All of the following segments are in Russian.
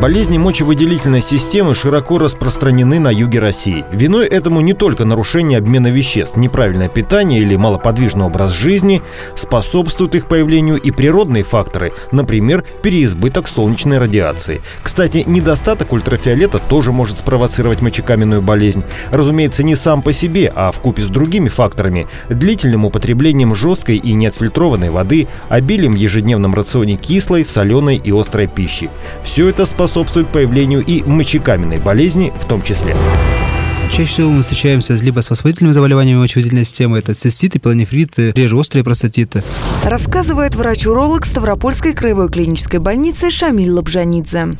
Болезни мочевыделительной системы широко распространены на юге России. Виной этому не только нарушение обмена веществ, неправильное питание или малоподвижный образ жизни, способствуют их появлению и природные факторы, например, переизбыток солнечной радиации. Кстати, недостаток ультрафиолета тоже может спровоцировать мочекаменную болезнь. Разумеется, не сам по себе, а в купе с другими факторами – длительным употреблением жесткой и неотфильтрованной воды, обилием в ежедневном рационе кислой, соленой и острой пищи. Все это способствует способствует появлению и мочекаменной болезни в том числе. Чаще всего мы встречаемся либо с воспалительными заболеваниями мочевыделительной системы, это циститы, пилонефриты, реже острые простатиты. Рассказывает врач-уролог Ставропольской краевой клинической больницы Шамиль Лабжанидзе.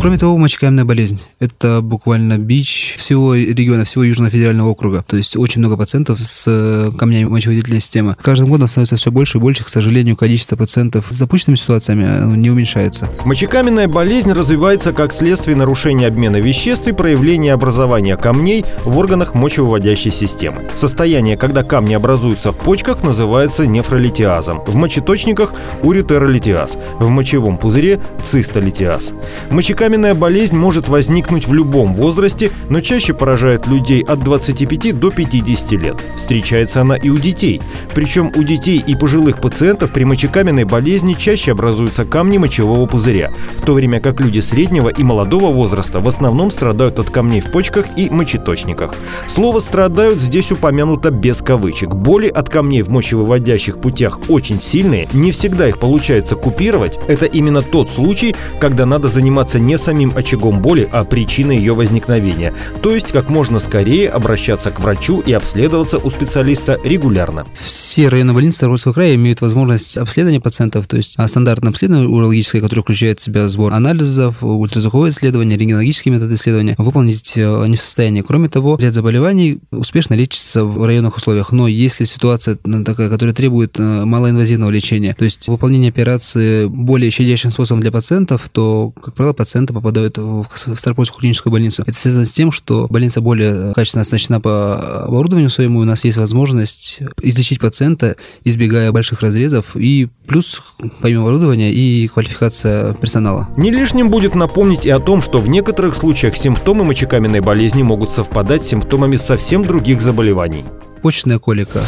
Кроме того, мочекаменная болезнь – это буквально бич всего региона, всего Южного федерального округа. То есть очень много пациентов с э, камнями мочевыделительной системы. Каждым годом становится все больше и больше, к сожалению, количество пациентов с запущенными ситуациями не уменьшается. Мочекаменная болезнь развивается как следствие нарушения обмена веществ и проявления образования камней в органах мочевыводящей системы. Состояние, когда камни образуются в почках, называется нефролитиазом. В мочеточниках – уретеролитиаз. В мочевом пузыре – цистолитиаз. Мочекаменная Мочекаменная болезнь может возникнуть в любом возрасте, но чаще поражает людей от 25 до 50 лет. Встречается она и у детей. Причем у детей и пожилых пациентов при мочекаменной болезни чаще образуются камни мочевого пузыря, в то время как люди среднего и молодого возраста в основном страдают от камней в почках и мочеточниках. Слово «страдают» здесь упомянуто без кавычек. Боли от камней в мочевыводящих путях очень сильные, не всегда их получается купировать. Это именно тот случай, когда надо заниматься не самим очагом боли, а причиной ее возникновения. То есть как можно скорее обращаться к врачу и обследоваться у специалиста регулярно. Все районы больницы Ставропольского края имеют возможность обследования пациентов, то есть стандартное обследование урологическое, которое включает в себя сбор анализов, ультразвуковое исследование, рентгенологические методы исследования, выполнить э, не в состоянии. Кроме того, ряд заболеваний успешно лечится в районных условиях. Но если ситуация такая, которая требует э, малоинвазивного лечения, то есть выполнение операции более щадящим способом для пациентов, то, как правило, пациент пациенты попадают в Старопольскую клиническую больницу. Это связано с тем, что больница более качественно оснащена по оборудованию своему, у нас есть возможность излечить пациента, избегая больших разрезов, и плюс, помимо оборудования, и квалификация персонала. Не лишним будет напомнить и о том, что в некоторых случаях симптомы мочекаменной болезни могут совпадать с симптомами совсем других заболеваний почечная колика.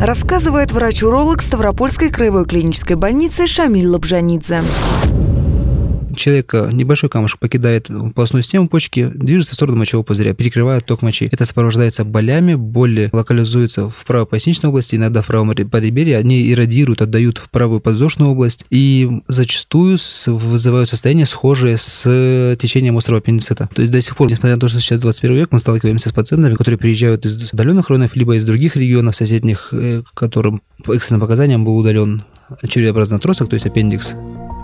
Рассказывает врач-уролог Ставропольской краевой клинической больницы Шамиль Лабжанидзе человека небольшой камушек покидает полостную систему почки, движется в сторону мочевого пузыря, перекрывает ток мочи. Это сопровождается болями, боли локализуются в правой поясничной области, иногда в правом подреберье, они иррадируют, отдают в правую подвздошную область и зачастую вызывают состояние схожее с течением острого аппендицита. То есть до сих пор, несмотря на то, что сейчас 21 век, мы сталкиваемся с пациентами, которые приезжают из удаленных районов, либо из других регионов соседних, э, которым по экстренным показаниям был удален червеобразный отросток, то есть аппендикс.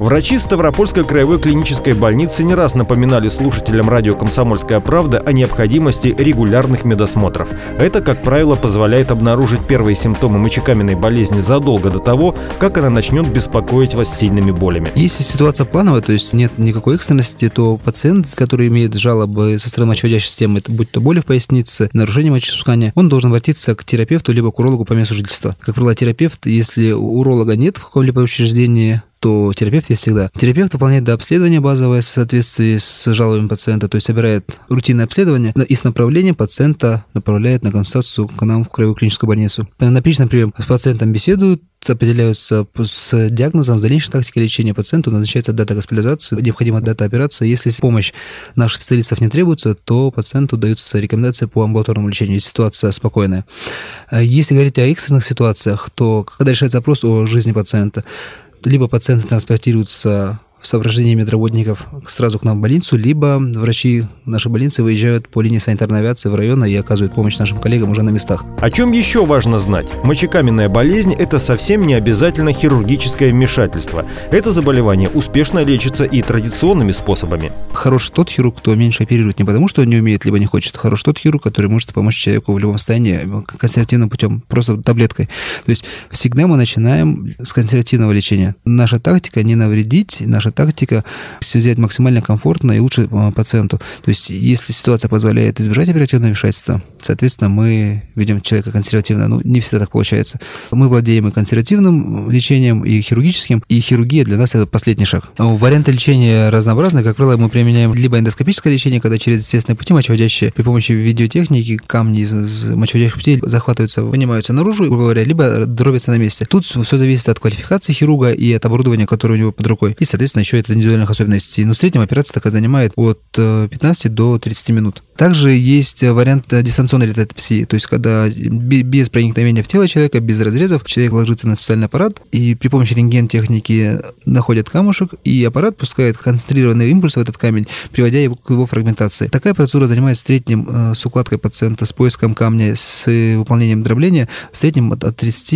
Врачи Ставропольской краевой клинической больницы не раз напоминали слушателям радио «Комсомольская правда» о необходимости регулярных медосмотров. Это, как правило, позволяет обнаружить первые симптомы мочекаменной болезни задолго до того, как она начнет беспокоить вас сильными болями. Если ситуация плановая, то есть нет никакой экстренности, то пациент, который имеет жалобы со стороны мочеводящей системы, будь то боли в пояснице, нарушение мочеиспускания, он должен обратиться к терапевту либо к урологу по месту жительства. Как правило, терапевт, если уролога нет в каком-либо учреждении, то терапевт есть всегда. Терапевт выполняет до обследования базовое в соответствии с жалобами пациента, то есть собирает рутинное обследование и с направлением пациента направляет на консультацию к нам в краевую клиническую больницу. На первичном приеме с пациентом беседуют, определяются с диагнозом, с дальнейшей тактикой лечения пациенту, назначается дата госпитализации, необходима дата операции. Если помощь наших специалистов не требуется, то пациенту даются рекомендации по амбулаторному лечению, если ситуация спокойная. Если говорить о экстренных ситуациях, то когда решается вопрос о жизни пациента, либо пациенты транспортируются соображениями медработников сразу к нам в больницу, либо врачи нашей больницы выезжают по линии санитарной авиации в район и оказывают помощь нашим коллегам уже на местах. О чем еще важно знать? Мочекаменная болезнь – это совсем не обязательно хирургическое вмешательство. Это заболевание успешно лечится и традиционными способами. Хорош тот хирург, кто меньше оперирует не потому, что он не умеет, либо не хочет. Хорош тот хирург, который может помочь человеку в любом состоянии консервативным путем, просто таблеткой. То есть всегда мы начинаем с консервативного лечения. Наша тактика не навредить, наша тактика, взять максимально комфортно и лучше пациенту. То есть, если ситуация позволяет избежать оперативного вмешательства, соответственно, мы ведем человека консервативно. Ну, не всегда так получается. Мы владеем и консервативным лечением, и хирургическим, и хирургия для нас это последний шаг. Варианты лечения разнообразны. Как правило, мы применяем либо эндоскопическое лечение, когда через естественные пути мочеводящие при помощи видеотехники камни из мочеводящих путей захватываются, вынимаются наружу, грубо говоря, либо дробятся на месте. Тут все зависит от квалификации хирурга и от оборудования, которое у него под рукой. И, соответственно, еще это индивидуальных особенностей. Но в среднем операция такая занимает от 15 э, до 30 минут. Также есть вариант дистанционной литотипсии, то есть когда без проникновения в тело человека, без разрезов, человек ложится на специальный аппарат, и при помощи рентген-техники находят камушек, и аппарат пускает концентрированный импульс в этот камень, приводя его к его фрагментации. Такая процедура занимает в среднем э, с укладкой пациента, с поиском камня, с выполнением дробления в среднем от 30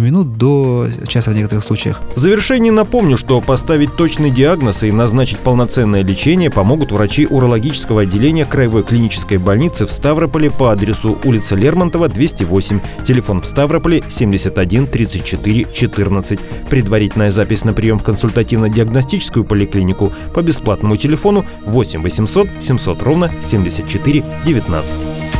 минут до часа в некоторых случаях. В завершении напомню, что поставить точный диагноз и назначить полноценное лечение помогут врачи урологического отделения Краевой клинической больницы в Ставрополе по адресу улица Лермонтова, 208. Телефон в Ставрополе 71 34 14. Предварительная запись на прием в консультативно-диагностическую поликлинику по бесплатному телефону 8 800 700 ровно 74 19.